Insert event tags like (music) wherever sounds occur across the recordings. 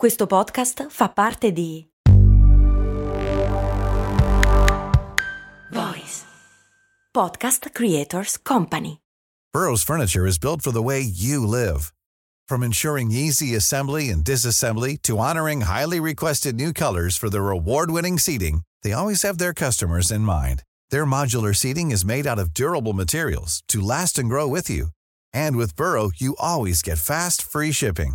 Questo podcast fa parte di Voice Podcast Creators Company. Burrow's furniture is built for the way you live. From ensuring easy assembly and disassembly to honoring highly requested new colors for their award-winning seating, they always have their customers in mind. Their modular seating is made out of durable materials to last and grow with you. And with Burrow, you always get fast, free shipping.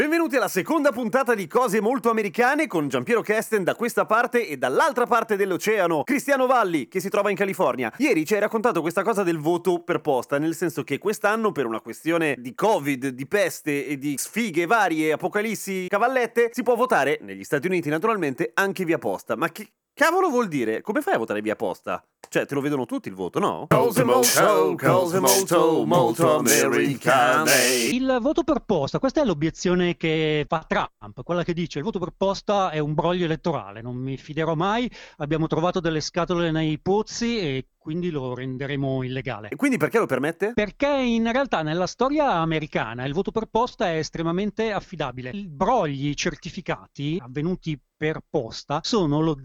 Benvenuti alla seconda puntata di Cose Molto Americane con Giampiero Kesten da questa parte e dall'altra parte dell'oceano, Cristiano Valli, che si trova in California. Ieri ci hai raccontato questa cosa del voto per posta, nel senso che quest'anno, per una questione di Covid, di peste e di sfighe varie, apocalissi, cavallette, si può votare, negli Stati Uniti naturalmente, anche via posta. Ma che cavolo vuol dire? Come fai a votare via posta? Cioè, te lo vedono tutti il voto, no? Cose molto, cose molto, molto americane. Il voto per posta, questa è l'obiezione che fa Trump, quella che dice il voto per posta è un broglio elettorale, non mi fiderò mai, abbiamo trovato delle scatole nei pozzi e quindi lo renderemo illegale. E quindi perché lo permette? Perché in realtà nella storia americana il voto per posta è estremamente affidabile. I brogli certificati avvenuti per posta sono lo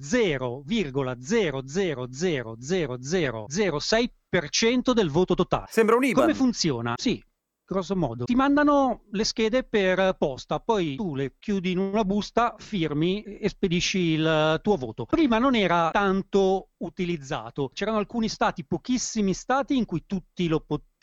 0,0000006% del voto totale. Sembra un IBAN. Come funziona? Sì, grosso modo. Ti mandano le schede per posta, poi tu le chiudi in una busta, firmi e spedisci il tuo voto. Prima non era tanto utilizzato. C'erano alcuni stati, pochissimi stati, in cui tutti lo potevano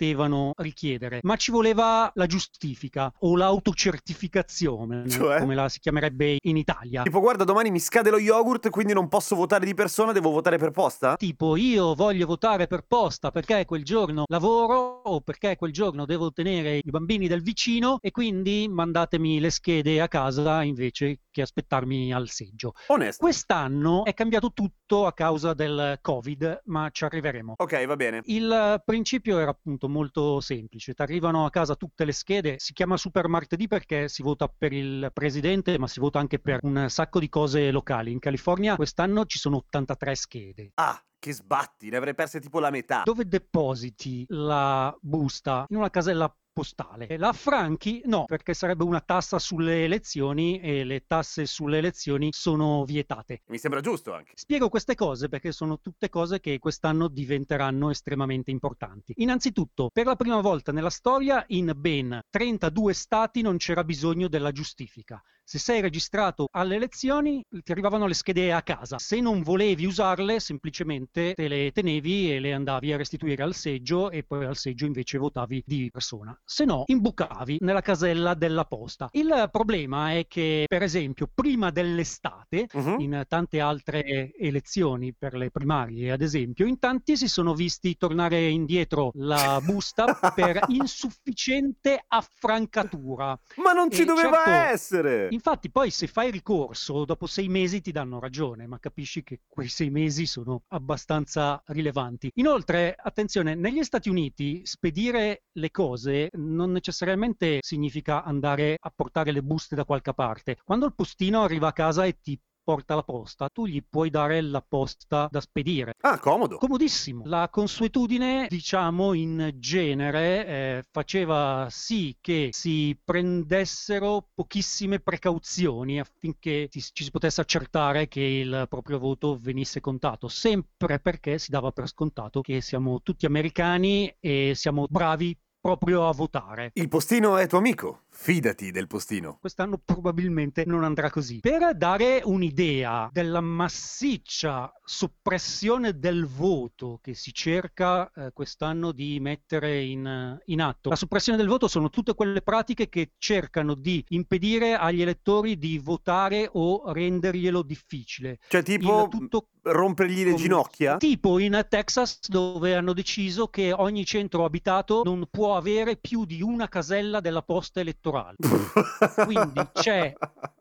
richiedere, ma ci voleva la giustifica o l'autocertificazione, Cioè? come la si chiamerebbe in Italia. Tipo, guarda, domani mi scade lo yogurt, quindi non posso votare di persona, devo votare per posta? Tipo, io voglio votare per posta perché quel giorno lavoro o perché quel giorno devo tenere i bambini del vicino e quindi mandatemi le schede a casa invece che aspettarmi al seggio. Onesto. Quest'anno è cambiato tutto a causa del Covid, ma ci arriveremo. Ok, va bene. Il principio era appunto molto semplice, ti arrivano a casa tutte le schede, si chiama super martedì perché si vota per il presidente, ma si vota anche per un sacco di cose locali. In California quest'anno ci sono 83 schede. Ah, che sbatti, ne avrei perse tipo la metà. Dove depositi la busta? In una casella postale. La affranchi? No, perché sarebbe una tassa sulle elezioni e le tasse sulle elezioni sono vietate. Mi sembra giusto anche. Spiego queste cose perché sono tutte cose che quest'anno diventeranno estremamente importanti. Innanzitutto, per la prima volta nella storia, in ben 32 stati non c'era bisogno della giustifica. Se sei registrato alle elezioni, ti arrivavano le schede a casa. Se non volevi usarle, semplicemente te le tenevi e le andavi a restituire al seggio e poi al seggio invece votavi di persona. Se no, imbucavi nella casella della posta. Il problema è che, per esempio, prima dell'estate, Mhm. in tante altre elezioni per le primarie, ad esempio, in tanti si sono visti tornare indietro la busta (laughs) per insufficiente affrancatura. Ma non ci Eh, doveva certo. essere! Infatti, poi se fai ricorso, dopo sei mesi ti danno ragione, ma capisci che quei sei mesi sono abbastanza rilevanti. Inoltre, attenzione, negli Stati Uniti spedire le cose non necessariamente significa andare a portare le buste da qualche parte. Quando il postino arriva a casa e ti porta la posta, tu gli puoi dare la posta da spedire. Ah, comodo. Comodissimo. La consuetudine, diciamo in genere, eh, faceva sì che si prendessero pochissime precauzioni affinché si- ci si potesse accertare che il proprio voto venisse contato, sempre perché si dava per scontato che siamo tutti americani e siamo bravi proprio a votare. Il postino è tuo amico. Fidati del postino. Quest'anno probabilmente non andrà così. Per dare un'idea della massiccia soppressione del voto che si cerca eh, quest'anno di mettere in, in atto, la soppressione del voto sono tutte quelle pratiche che cercano di impedire agli elettori di votare o renderglielo difficile. Cioè, tipo, tutto rompergli le ginocchia? Tipo in Texas dove hanno deciso che ogni centro abitato non può avere più di una casella della posta elettronica elettorale. (laughs) Quindi c'è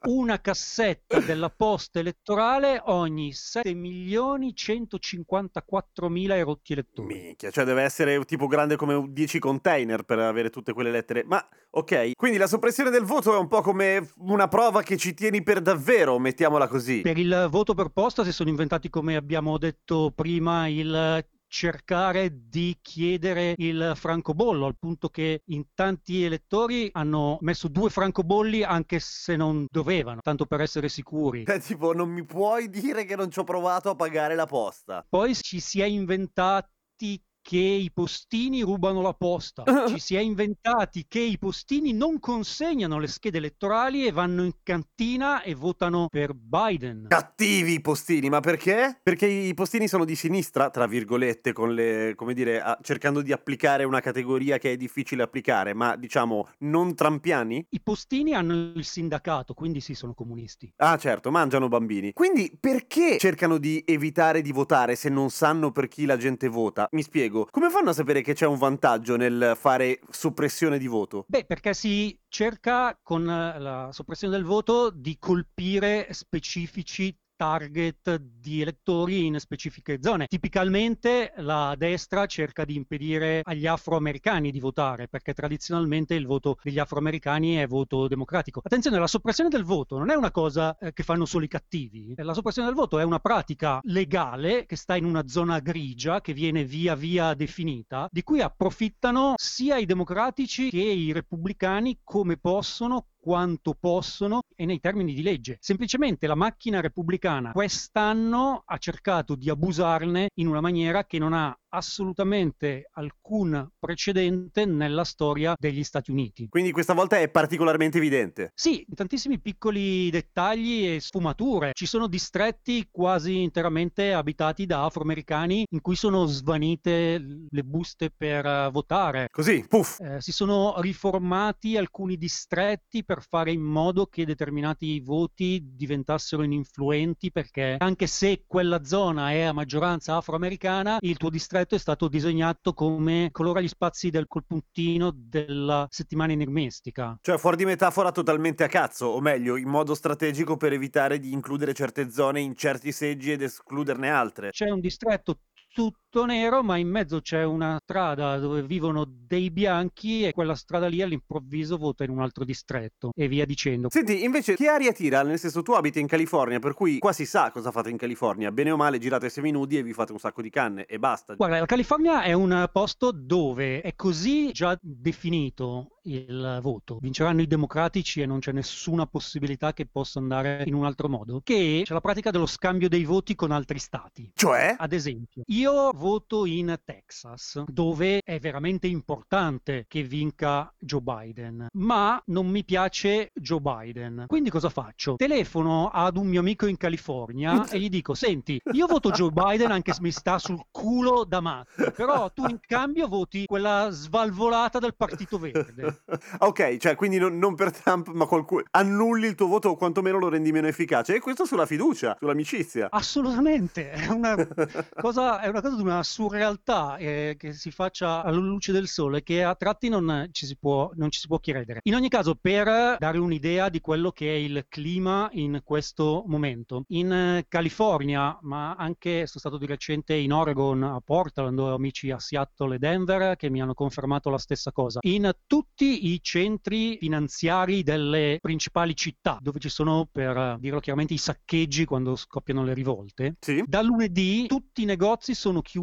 una cassetta della posta elettorale ogni 7 milioni 154 mila erotti elettori. Minchia, cioè deve essere tipo grande come 10 container per avere tutte quelle lettere. Ma ok, quindi la soppressione del voto è un po' come una prova che ci tieni per davvero, mettiamola così. Per il voto per posta si sono inventati, come abbiamo detto prima, il cercare di chiedere il francobollo, al punto che in tanti elettori hanno messo due francobolli anche se non dovevano, tanto per essere sicuri. È tipo, non mi puoi dire che non ci ho provato a pagare la posta. Poi ci si è inventati che i postini rubano la posta. (laughs) Ci si è inventati che i postini non consegnano le schede elettorali e vanno in cantina e votano per Biden. Cattivi i postini, ma perché? Perché i postini sono di sinistra, tra virgolette, con le, come dire, a, cercando di applicare una categoria che è difficile applicare, ma diciamo non trampiani? I postini hanno il sindacato, quindi sì, sono comunisti. Ah, certo, mangiano bambini. Quindi perché cercano di evitare di votare se non sanno per chi la gente vota? Mi spiego spiego. Come fanno a sapere che c'è un vantaggio nel fare soppressione di voto? Beh, perché si cerca con la soppressione del voto di colpire specifici target di elettori in specifiche zone. Tipicalmente la destra cerca di impedire agli afroamericani di votare, perché tradizionalmente il voto degli afroamericani è voto democratico. Attenzione, la soppressione del voto non è una cosa eh, che fanno solo i cattivi. La soppressione del voto è una pratica legale che sta in una zona grigia che viene via via definita, di cui approfittano sia i democratici che i repubblicani come possono quanto possono e nei termini di legge. Semplicemente la macchina repubblicana quest'anno ha cercato di abusarne in una maniera che non ha assolutamente alcun precedente nella storia degli Stati Uniti. Quindi questa volta è particolarmente evidente. Sì, tantissimi piccoli dettagli e sfumature. Ci sono distretti quasi interamente abitati da afroamericani in cui sono svanite le buste per votare. Così, puff. Eh, si sono riformati alcuni distretti per fare in modo che determinati voti diventassero ininfluenti perché anche se quella zona è a maggioranza afroamericana, il tuo distretto progetto è stato disegnato come colora gli spazi del colpuntino della settimana enigmistica. Cioè fuori di metafora totalmente a cazzo, o meglio, in modo strategico per evitare di includere certe zone in certi seggi ed escluderne altre. C'è un distretto tutto nero, ma in mezzo c'è una strada dove vivono dei bianchi e quella strada lì all'improvviso vota in un altro distretto e via dicendo. Senti, invece, che aria tira? Nel senso, tu abiti in California, per cui qua si sa cosa fate in California. Bene o male, girate seminudi e vi fate un sacco di canne e basta. Guarda, la California è un posto dove è così già definito il voto. Vinceranno i democratici e non c'è nessuna possibilità che possa andare in un altro modo. Che c'è la pratica dello scambio dei voti con altri stati. Cioè? Ad esempio, io voto in Texas, dove è veramente importante che vinca Joe Biden, ma non mi piace Joe Biden. Quindi cosa faccio? Telefono ad un mio amico in California e gli dico: Senti, io voto Joe Biden anche se mi sta sul culo da matto, però tu in cambio voti quella svalvolata del Partito Verde. (laughs) ok, cioè quindi non, non per Trump, ma qualcuno annulli il tuo voto o quantomeno lo rendi meno efficace. E questo sulla fiducia, sull'amicizia. Assolutamente, è una (laughs) cosa, è una cosa di una surrealtà eh, che si faccia alla luce del sole che a tratti non ci, si può, non ci si può credere. In ogni caso, per dare un'idea di quello che è il clima in questo momento, in California, ma anche sono stato di recente in Oregon, a Portland, ho amici a Seattle e Denver che mi hanno confermato la stessa cosa. In tutti tutti i centri finanziari delle principali città, dove ci sono, per dirlo chiaramente, i saccheggi quando scoppiano le rivolte. Sì. Da lunedì tutti i negozi sono chiusi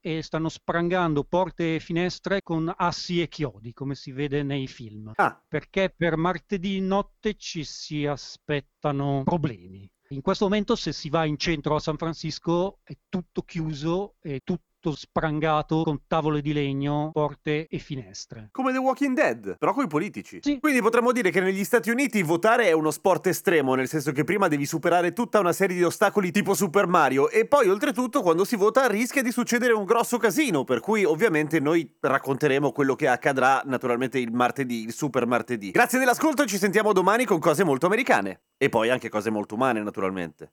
e stanno sprangando porte e finestre con assi e chiodi, come si vede nei film. Ah. Perché per martedì notte ci si aspettano problemi. In questo momento se si va in centro a San Francisco è tutto chiuso e tutto tutto sprangato con tavole di legno, porte e finestre. Come The Walking Dead, però con i politici. Sì. Quindi potremmo dire che negli Stati Uniti votare è uno sport estremo, nel senso che prima devi superare tutta una serie di ostacoli tipo Super Mario e poi oltretutto quando si vota rischia di succedere un grosso casino, per cui ovviamente noi racconteremo quello che accadrà naturalmente il martedì, il super martedì. Grazie dell'ascolto ci sentiamo domani con cose molto americane. E poi anche cose molto umane naturalmente.